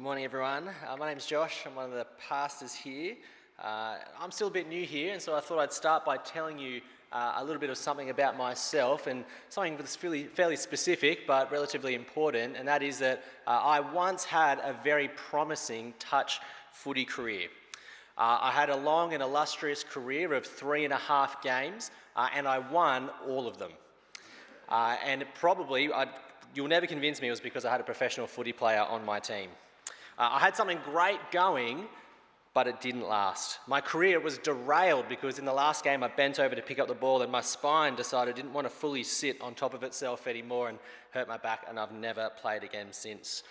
Good morning, everyone. Uh, my name's Josh. I'm one of the pastors here. Uh, I'm still a bit new here, and so I thought I'd start by telling you uh, a little bit of something about myself and something that's fairly, fairly specific but relatively important, and that is that uh, I once had a very promising touch footy career. Uh, I had a long and illustrious career of three and a half games, uh, and I won all of them. and probably, I'd, you'll never convince me it was because I had a professional footy player on my team. Uh, I had something great going, but it didn't last. My career was derailed because in the last game I bent over to pick up the ball and my spine decided it didn't want to fully sit on top of itself anymore and hurt my back, and I've never played again since.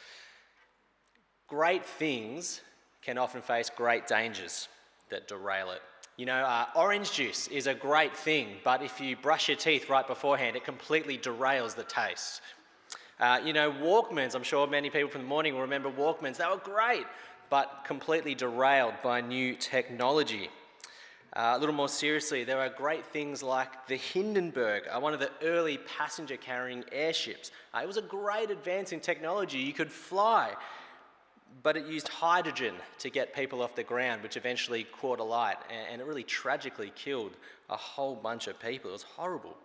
Great things can often face great dangers that derail it. You know, uh, orange juice is a great thing, but if you brush your teeth right beforehand, it completely derails the taste. Uh, you know, Walkmans, I'm sure many people from the morning will remember Walkmans. They were great, but completely derailed by new technology. Uh, a little more seriously, there are great things like the Hindenburg, uh, one of the early passenger carrying airships. Uh, it was a great advance in technology. You could fly, but it used hydrogen to get people off the ground, which eventually caught alight, and, and it really tragically killed a whole bunch of people. It was horrible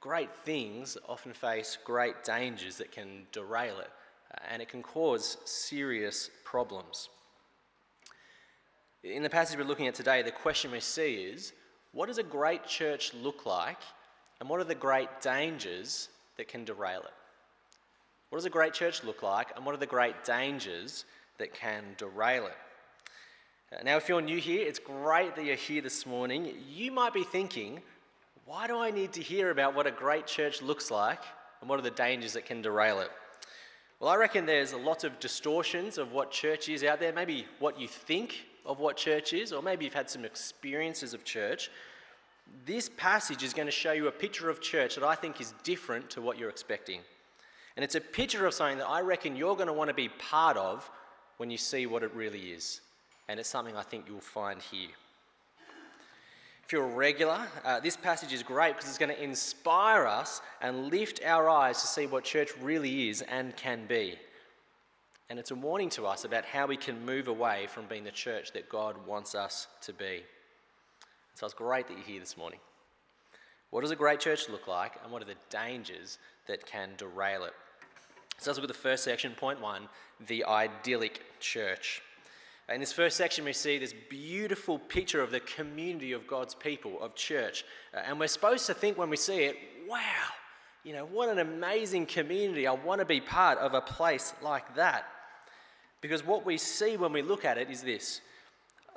great things often face great dangers that can derail it, uh, and it can cause serious problems. In the passage we're looking at today, the question we see is what does a great church look like, and what are the great dangers that can derail it? What does a great church look like, and what are the great dangers that can derail it? Uh, now, if you're new here, it's great that you're here this morning. You might be thinking, why do I need to hear about what a great church looks like and what are the dangers that can derail it? Well, I reckon there's a lot of distortions of what church is out there, maybe what you think of what church is, or maybe you've had some experiences of church. This passage is going to show you a picture of church that I think is different to what you're expecting. And it's a picture of something that I reckon you're going to want to be part of when you see what it really is. And it's something I think you'll find here. If you're regular, uh, this passage is great because it's going to inspire us and lift our eyes to see what church really is and can be. And it's a warning to us about how we can move away from being the church that God wants us to be. So it's great that you're here this morning. What does a great church look like, and what are the dangers that can derail it? So let's look at the first section, point one the idyllic church. In this first section, we see this beautiful picture of the community of God's people, of church. Uh, and we're supposed to think when we see it, wow, you know, what an amazing community. I want to be part of a place like that. Because what we see when we look at it is this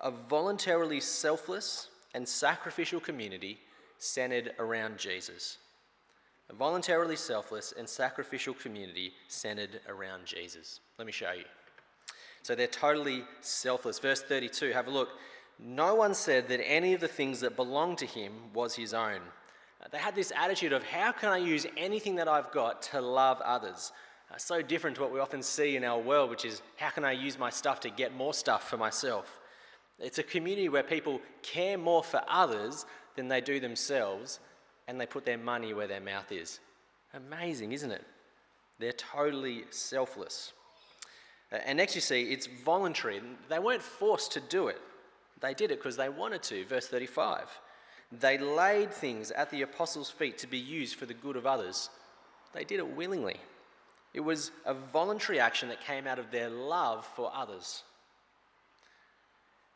a voluntarily selfless and sacrificial community centered around Jesus. A voluntarily selfless and sacrificial community centered around Jesus. Let me show you. So they're totally selfless. Verse 32, have a look. No one said that any of the things that belonged to him was his own. They had this attitude of, how can I use anything that I've got to love others? Uh, so different to what we often see in our world, which is, how can I use my stuff to get more stuff for myself? It's a community where people care more for others than they do themselves, and they put their money where their mouth is. Amazing, isn't it? They're totally selfless. And next you see it's voluntary. They weren't forced to do it, they did it because they wanted to. Verse 35. They laid things at the apostles' feet to be used for the good of others. They did it willingly. It was a voluntary action that came out of their love for others.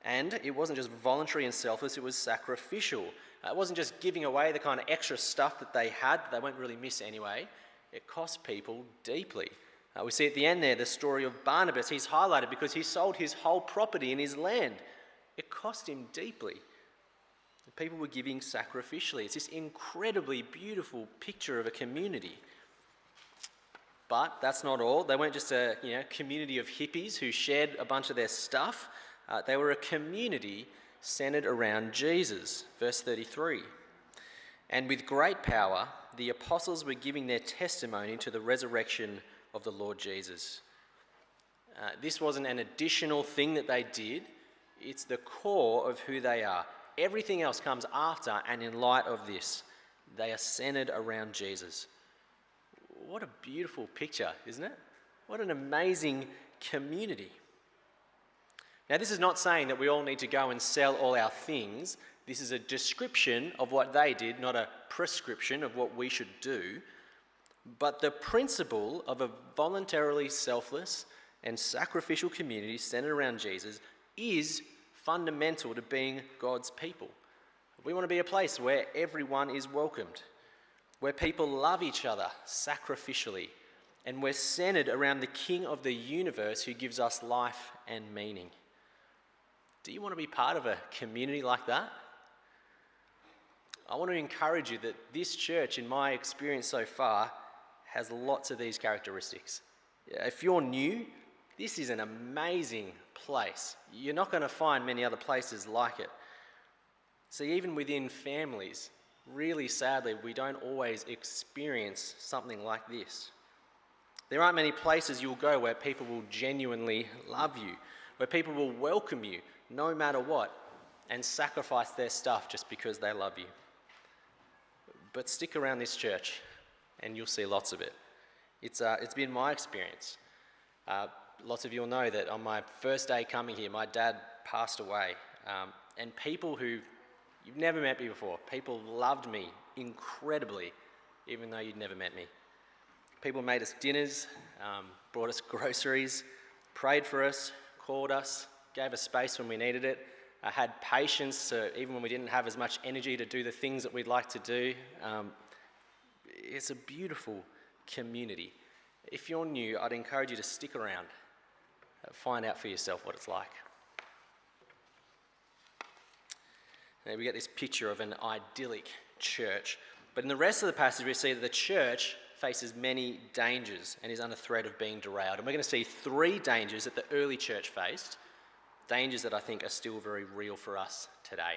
And it wasn't just voluntary and selfless, it was sacrificial. Uh, it wasn't just giving away the kind of extra stuff that they had, that they won't really miss anyway. It cost people deeply. Uh, we see at the end there the story of Barnabas. He's highlighted because he sold his whole property in his land. It cost him deeply. The people were giving sacrificially. It's this incredibly beautiful picture of a community. But that's not all. They weren't just a you know, community of hippies who shared a bunch of their stuff. Uh, they were a community centered around Jesus. Verse 33. And with great power, the apostles were giving their testimony to the resurrection of the Lord Jesus. Uh, this wasn't an additional thing that they did, it's the core of who they are. Everything else comes after and in light of this. They are centered around Jesus. What a beautiful picture, isn't it? What an amazing community. Now, this is not saying that we all need to go and sell all our things. This is a description of what they did, not a prescription of what we should do. But the principle of a voluntarily selfless and sacrificial community centered around Jesus is fundamental to being God's people. We want to be a place where everyone is welcomed, where people love each other sacrificially, and we're centered around the King of the universe who gives us life and meaning. Do you want to be part of a community like that? I want to encourage you that this church, in my experience so far, has lots of these characteristics. If you're new, this is an amazing place. You're not going to find many other places like it. See, even within families, really sadly, we don't always experience something like this. There aren't many places you'll go where people will genuinely love you, where people will welcome you no matter what and sacrifice their stuff just because they love you. But stick around this church and you'll see lots of it. It's, uh, it's been my experience. Uh, lots of you will know that on my first day coming here, my dad passed away. Um, and people who you've never met me before, people loved me incredibly, even though you'd never met me. People made us dinners, um, brought us groceries, prayed for us, called us, gave us space when we needed it, uh, had patience to, even when we didn't have as much energy to do the things that we'd like to do. Um, it's a beautiful community. If you're new, I'd encourage you to stick around, find out for yourself what it's like. We get this picture of an idyllic church, but in the rest of the passage, we see that the church faces many dangers and is under threat of being derailed. And we're going to see three dangers that the early church faced dangers that I think are still very real for us today.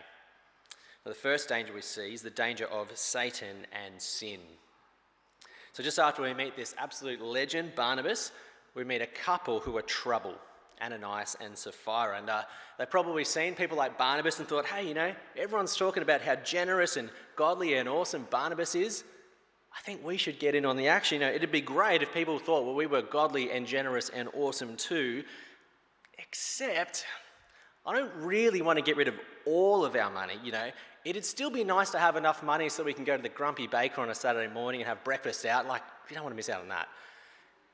Now, the first danger we see is the danger of Satan and sin. So, just after we meet this absolute legend, Barnabas, we meet a couple who are trouble, Ananias and Sapphira. And uh, they've probably seen people like Barnabas and thought, hey, you know, everyone's talking about how generous and godly and awesome Barnabas is. I think we should get in on the action. You know, it'd be great if people thought, well, we were godly and generous and awesome too. Except, I don't really want to get rid of all of our money, you know. It'd still be nice to have enough money so we can go to the Grumpy Baker on a Saturday morning and have breakfast out. Like, we don't want to miss out on that.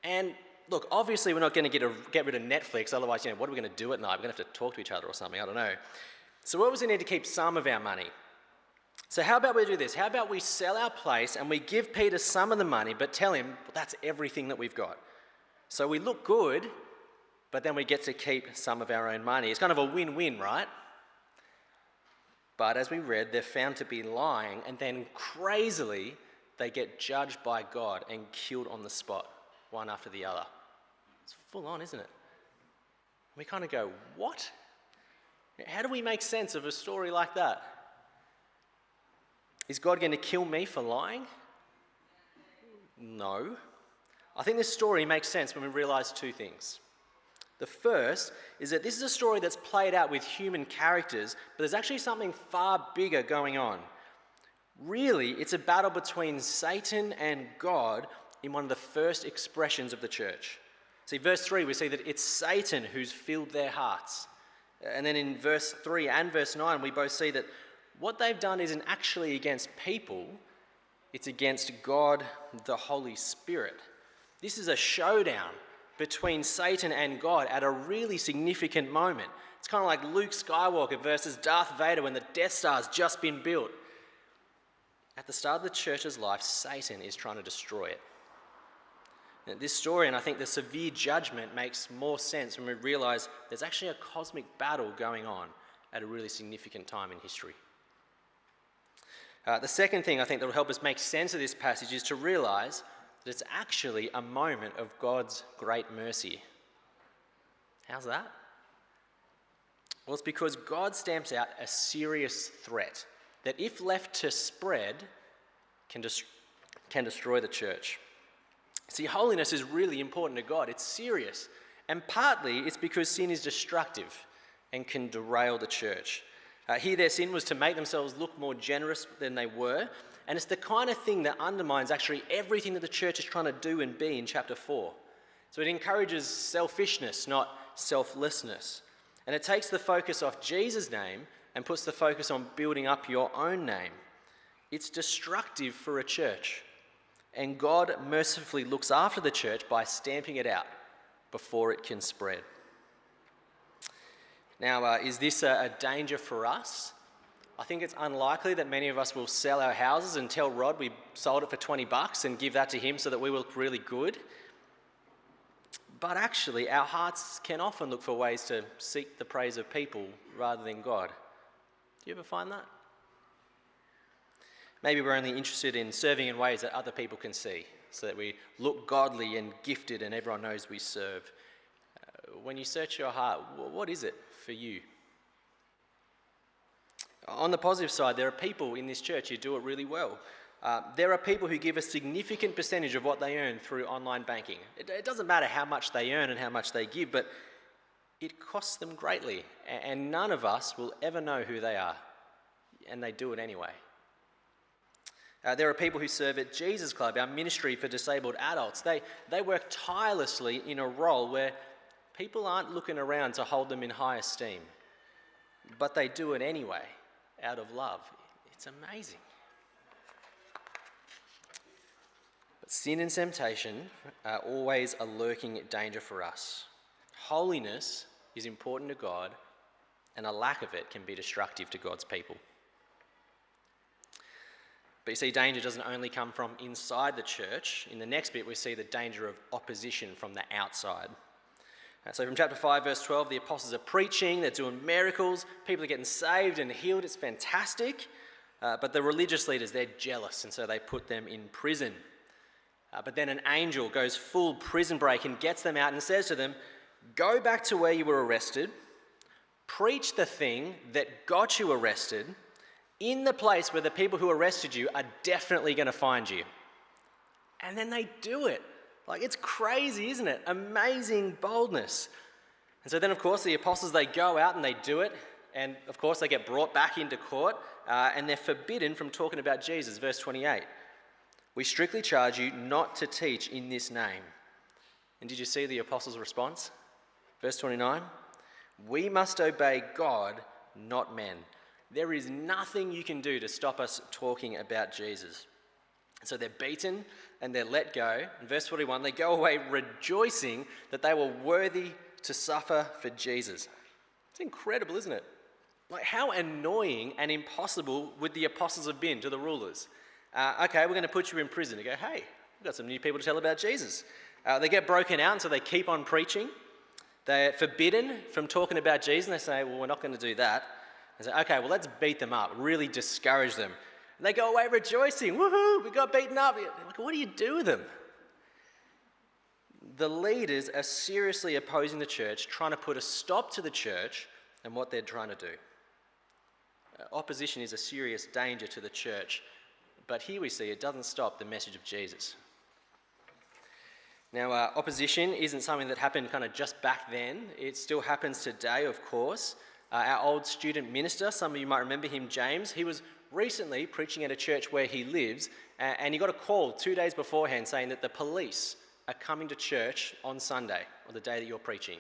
And look, obviously, we're not going to get, a, get rid of Netflix. Otherwise, you know, what are we going to do at night? We're going to have to talk to each other or something. I don't know. So, we need to keep some of our money? So, how about we do this? How about we sell our place and we give Peter some of the money, but tell him well, that's everything that we've got. So, we look good, but then we get to keep some of our own money. It's kind of a win win, right? But as we read, they're found to be lying, and then crazily, they get judged by God and killed on the spot, one after the other. It's full on, isn't it? We kind of go, What? How do we make sense of a story like that? Is God going to kill me for lying? No. I think this story makes sense when we realize two things. The first is that this is a story that's played out with human characters, but there's actually something far bigger going on. Really, it's a battle between Satan and God in one of the first expressions of the church. See, verse 3, we see that it's Satan who's filled their hearts. And then in verse 3 and verse 9, we both see that what they've done isn't actually against people, it's against God, the Holy Spirit. This is a showdown between Satan and God at a really significant moment. It's kind of like Luke Skywalker versus Darth Vader when the Death Star's just been built. At the start of the church's life, Satan is trying to destroy it. Now, this story, and I think the severe judgment, makes more sense when we realize there's actually a cosmic battle going on at a really significant time in history. Uh, the second thing I think that will help us make sense of this passage is to realize it's actually a moment of God's great mercy. How's that? Well, it's because God stamps out a serious threat that, if left to spread, can, dest- can destroy the church. See, holiness is really important to God, it's serious. And partly it's because sin is destructive and can derail the church. Uh, here, their sin was to make themselves look more generous than they were, and it's the kind of thing that undermines actually everything that the church is trying to do and be in chapter 4. So it encourages selfishness, not selflessness. And it takes the focus off Jesus' name and puts the focus on building up your own name. It's destructive for a church. And God mercifully looks after the church by stamping it out before it can spread. Now, uh, is this a, a danger for us? I think it's unlikely that many of us will sell our houses and tell Rod we sold it for 20 bucks and give that to him so that we look really good. But actually, our hearts can often look for ways to seek the praise of people rather than God. Do you ever find that? Maybe we're only interested in serving in ways that other people can see, so that we look godly and gifted and everyone knows we serve. Uh, when you search your heart, what is it for you? On the positive side, there are people in this church who do it really well. Uh, there are people who give a significant percentage of what they earn through online banking. It, it, doesn't matter how much they earn and how much they give, but it costs them greatly, and none of us will ever know who they are, and they do it anyway. Uh, there are people who serve at Jesus Club, our ministry for disabled adults. They, they work tirelessly in a role where people aren't looking around to hold them in high esteem, but they do it anyway out of love. It's amazing. But sin and temptation are always a lurking danger for us. Holiness is important to God, and a lack of it can be destructive to God's people. But you see, danger doesn't only come from inside the church. In the next bit, we see the danger of opposition from the outside. Uh, so, from chapter 5, verse 12, the apostles are preaching, they're doing miracles, people are getting saved and healed. It's fantastic. Uh, but the religious leaders, they're jealous, and so they put them in prison. Uh, but then an angel goes full prison break and gets them out and says to them, Go back to where you were arrested, preach the thing that got you arrested in the place where the people who arrested you are definitely going to find you. And then they do it. Like, it's crazy, isn't it? Amazing boldness. And so then, of course, the apostles, they go out and they do it. And of course, they get brought back into court uh, and they're forbidden from talking about Jesus. Verse 28. We strictly charge you not to teach in this name. And did you see the apostles' response? Verse 29 We must obey God, not men. There is nothing you can do to stop us talking about Jesus. So they're beaten and they're let go. In verse 41, they go away rejoicing that they were worthy to suffer for Jesus. It's incredible, isn't it? Like, how annoying and impossible would the apostles have been to the rulers? Uh, okay, we're going to put you in prison. You go, hey, we've got some new people to tell about Jesus. Uh, they get broken out, and so they keep on preaching. They're forbidden from talking about Jesus, and they say, well, we're not going to do that. They say, okay, well, let's beat them up, really discourage them. And they go away rejoicing, woohoo, we got beaten up. Like, what do you do with them? The leaders are seriously opposing the church, trying to put a stop to the church and what they're trying to do. Uh, opposition is a serious danger to the church but here we see it doesn't stop the message of Jesus. Now, uh, opposition isn't something that happened kind of just back then. It still happens today, of course. Uh, our old student minister, some of you might remember him, James, he was recently preaching at a church where he lives, and he got a call two days beforehand saying that the police are coming to church on Sunday, or the day that you're preaching.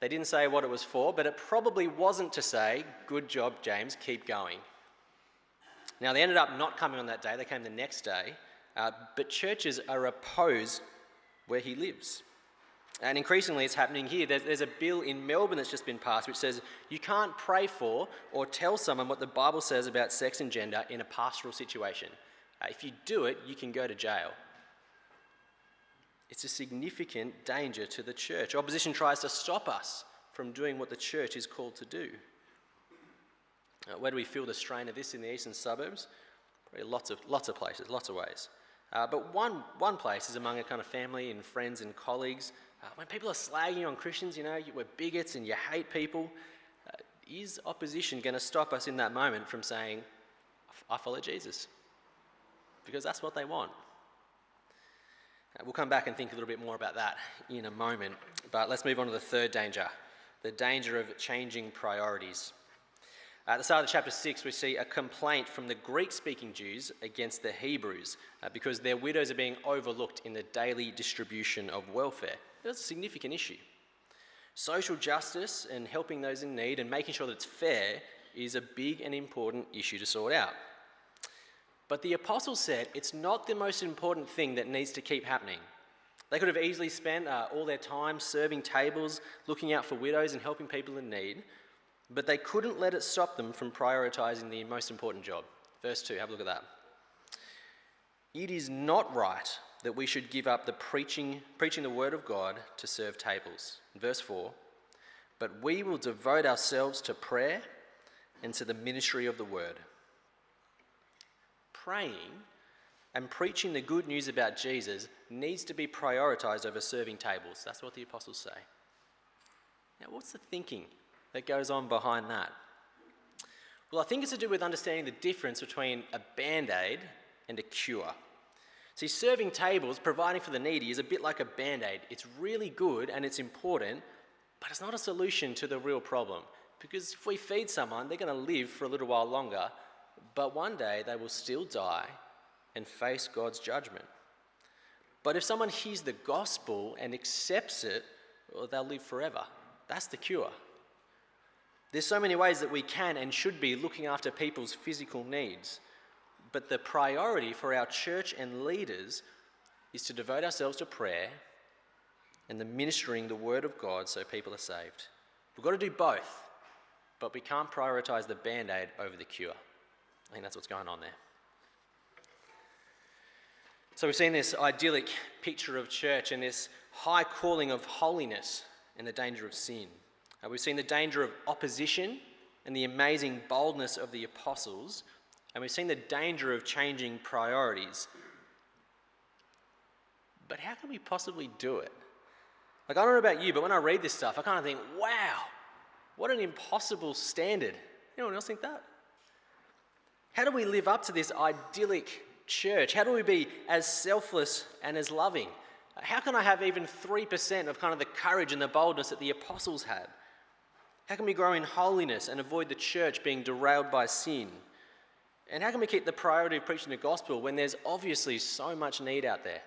They didn't say what it was for, but it probably wasn't to say, Good job, James, keep going. Now, they ended up not coming on that day, they came the next day, uh, but churches are opposed where he lives. And increasingly, it's happening here. There's, there's, a bill in Melbourne that's just been passed which says you can't pray for or tell someone what the Bible says about sex and gender in a pastoral situation. Uh, if you do it, you can go to jail. It's a significant danger to the church. Opposition tries to stop us from doing what the church is called to do. Uh, where do we feel the strain of this in the eastern suburbs? Probably lots of, lots of places, lots of ways. Uh, but one, one place is among a kind of family and friends and colleagues. Uh, when people are slagging on Christians, you know, we're bigots and you hate people, uh, is opposition going to stop us in that moment from saying, I follow Jesus? Because that's what they want. Uh, we'll come back and think a little bit more about that in a moment. But let's move on to the third danger the danger of changing priorities. At the start of chapter 6, we see a complaint from the Greek speaking Jews against the Hebrews uh, because their widows are being overlooked in the daily distribution of welfare. That's a significant issue. Social justice and helping those in need and making sure that it's fair is a big and important issue to sort out. But the apostles said it's not the most important thing that needs to keep happening. They could have easily spent uh, all their time serving tables, looking out for widows, and helping people in need, but they couldn't let it stop them from prioritizing the most important job. Verse 2, have a look at that. It is not right that we should give up the preaching, preaching the word of God to serve tables. Verse 4, but we will devote ourselves to prayer and to the ministry of the word. Praying and preaching the good news about Jesus needs to be prioritized over serving tables. That's what the apostles say. Now, what's the thinking that goes on behind that? Well, I think it's to do with understanding the difference between a band aid and a cure. See, serving tables, providing for the needy, is a bit like a band aid. It's really good and it's important, but it's not a solution to the real problem. Because if we feed someone, they're going to live for a little while longer, but one day they will still die and face God's judgment. But if someone hears the gospel and accepts it, well, they'll live forever. That's the cure. There's so many ways that we can and should be looking after people's physical needs. But the priority for our church and leaders is to devote ourselves to prayer and the ministering the word of God so people are saved. We've got to do both, but we can't prioritize the band aid over the cure. I think that's what's going on there. So we've seen this idyllic picture of church and this high calling of holiness and the danger of sin. Uh, we've seen the danger of opposition and the amazing boldness of the apostles, and we've seen the danger of changing priorities. But how can we possibly do it? Like, I don't know about you, but when I read this stuff, I kind of think, wow, what an impossible standard. Anyone else think that? How do we live up to this idyllic church? How do we be as selfless and as loving? How can I have even 3% of kind of the courage and the boldness that the apostles had? How can we grow in holiness and avoid the church being derailed by sin? And how can we keep the priority of preaching the gospel when there's obviously so much need out there?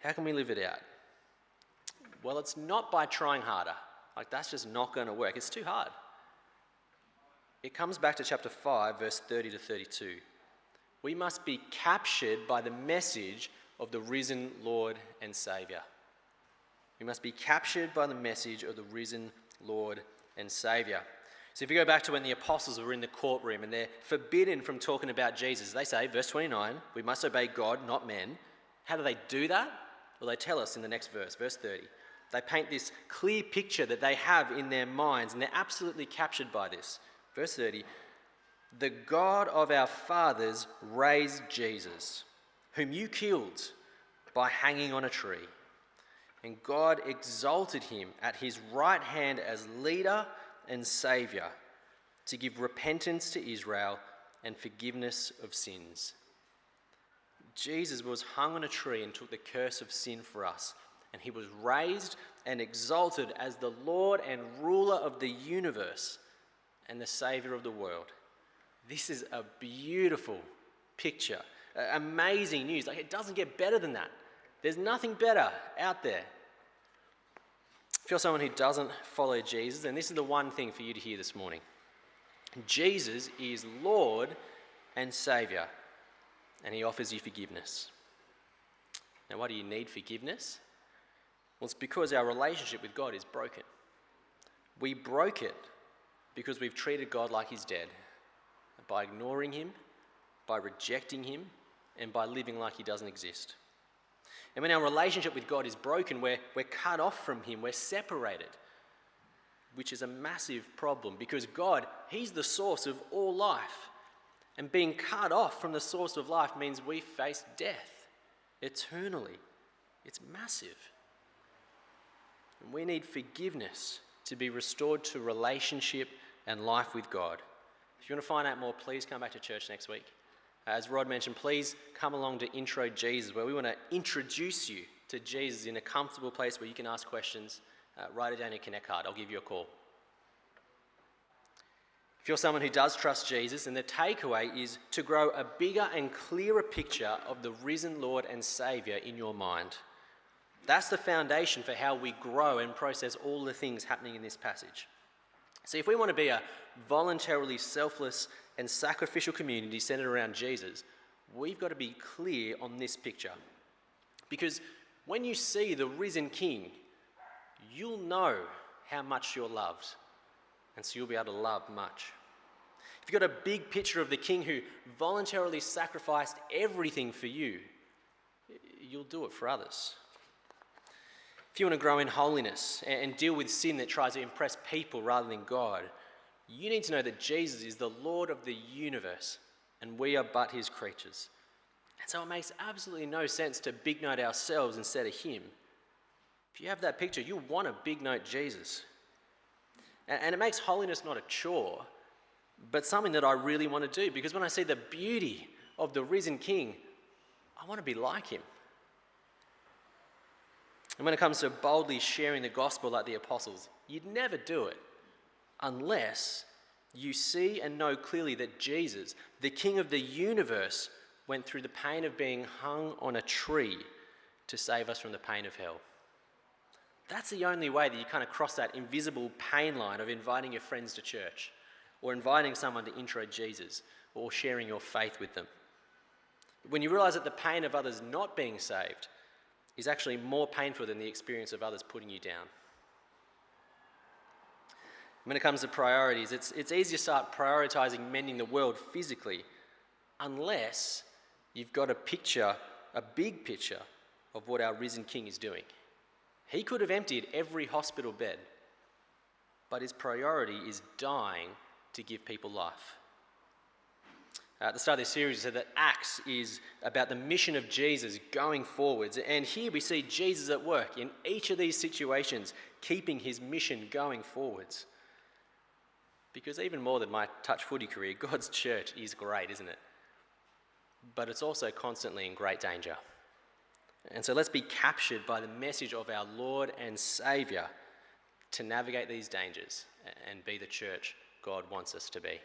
How can we live it out? Well, it's not by trying harder. Like, that's just not going to work. It's too hard. It comes back to chapter 5, verse 30 to 32 we must be captured by the message of the risen Lord and Saviour. We must be captured by the message of the risen Lord and Saviour. So if you go back to when the apostles were in the courtroom and they're forbidden from talking about Jesus, they say, verse 29, we must obey God, not men. How do they do that? Well, they tell us in the next verse, verse 30. They paint this clear picture that they have in their minds, and they're absolutely captured by this. Verse 30 the God of our fathers raised Jesus, whom you killed by hanging on a tree. And God exalted him at his right hand as leader and savior to give repentance to Israel and forgiveness of sins. Jesus was hung on a tree and took the curse of sin for us. And he was raised and exalted as the Lord and ruler of the universe and the Savior of the world. This is a beautiful picture. Amazing news. Like, it doesn't get better than that. There's nothing better out there. If you're someone who doesn't follow Jesus, then this is the one thing for you to hear this morning Jesus is Lord and Saviour, and He offers you forgiveness. Now, why do you need forgiveness? Well, it's because our relationship with God is broken. We broke it because we've treated God like He's dead by ignoring him, by rejecting him, and by living like he doesn't exist. And when our relationship with God is broken, we're, we're cut off from him, we're separated, which is a massive problem because God, he's the source of all life. And being cut off from the source of life means we face death eternally. It's massive. And we need forgiveness to be restored to relationship and life with God. If you want to find out more, please come back to church next week. As Rod mentioned, please come along to Intro Jesus, where we want to introduce you to Jesus in a comfortable place where you can ask questions. Uh, write it down in your Connect card. I'll give you a call. If you're someone who does trust Jesus, then the takeaway is to grow a bigger and clearer picture of the risen Lord and Saviour in your mind. That's the foundation for how we grow and process all the things happening in this passage. See, if we want to be a voluntarily selfless and sacrificial community centered around Jesus, we've got to be clear on this picture. Because when you see the risen King, you'll know how much you're loved. And so you'll be able to love much. If you've got a big picture of the King who voluntarily sacrificed everything for you, you'll do it for others. If you want to grow in holiness and deal with sin that tries to impress people rather than God, you need to know that Jesus is the Lord of the universe and we are but his creatures. And so it makes absolutely no sense to big note ourselves instead of him. If you have that picture, you want to big note Jesus. And it makes holiness not a chore, but something that I really want to do because when I see the beauty of the risen King, I want to be like him. And when it comes to boldly sharing the gospel like the apostles, you'd never do it unless you see and know clearly that Jesus, the King of the universe, went through the pain of being hung on a tree to save us from the pain of hell. That's the only way that you kind of cross that invisible pain line of inviting your friends to church or inviting someone to intro Jesus or sharing your faith with them. When you realize that the pain of others not being saved is actually more painful than the experience of others putting you down. When it comes to priorities, it's, it's easy to start prioritizing mending the world physically unless you've got a picture, a big picture of what our risen King is doing. He could have emptied every hospital bed, but his priority is dying to give people life. Uh, at the start of this series, we said that Acts is about the mission of Jesus going forwards. And here we see Jesus at work in each of these situations, keeping his mission going forwards. Because even more than my touch footy career, God's church is great, isn't it? But it's also constantly in great danger. And so let's be captured by the message of our Lord and Saviour to navigate these dangers and be the church God wants us to be.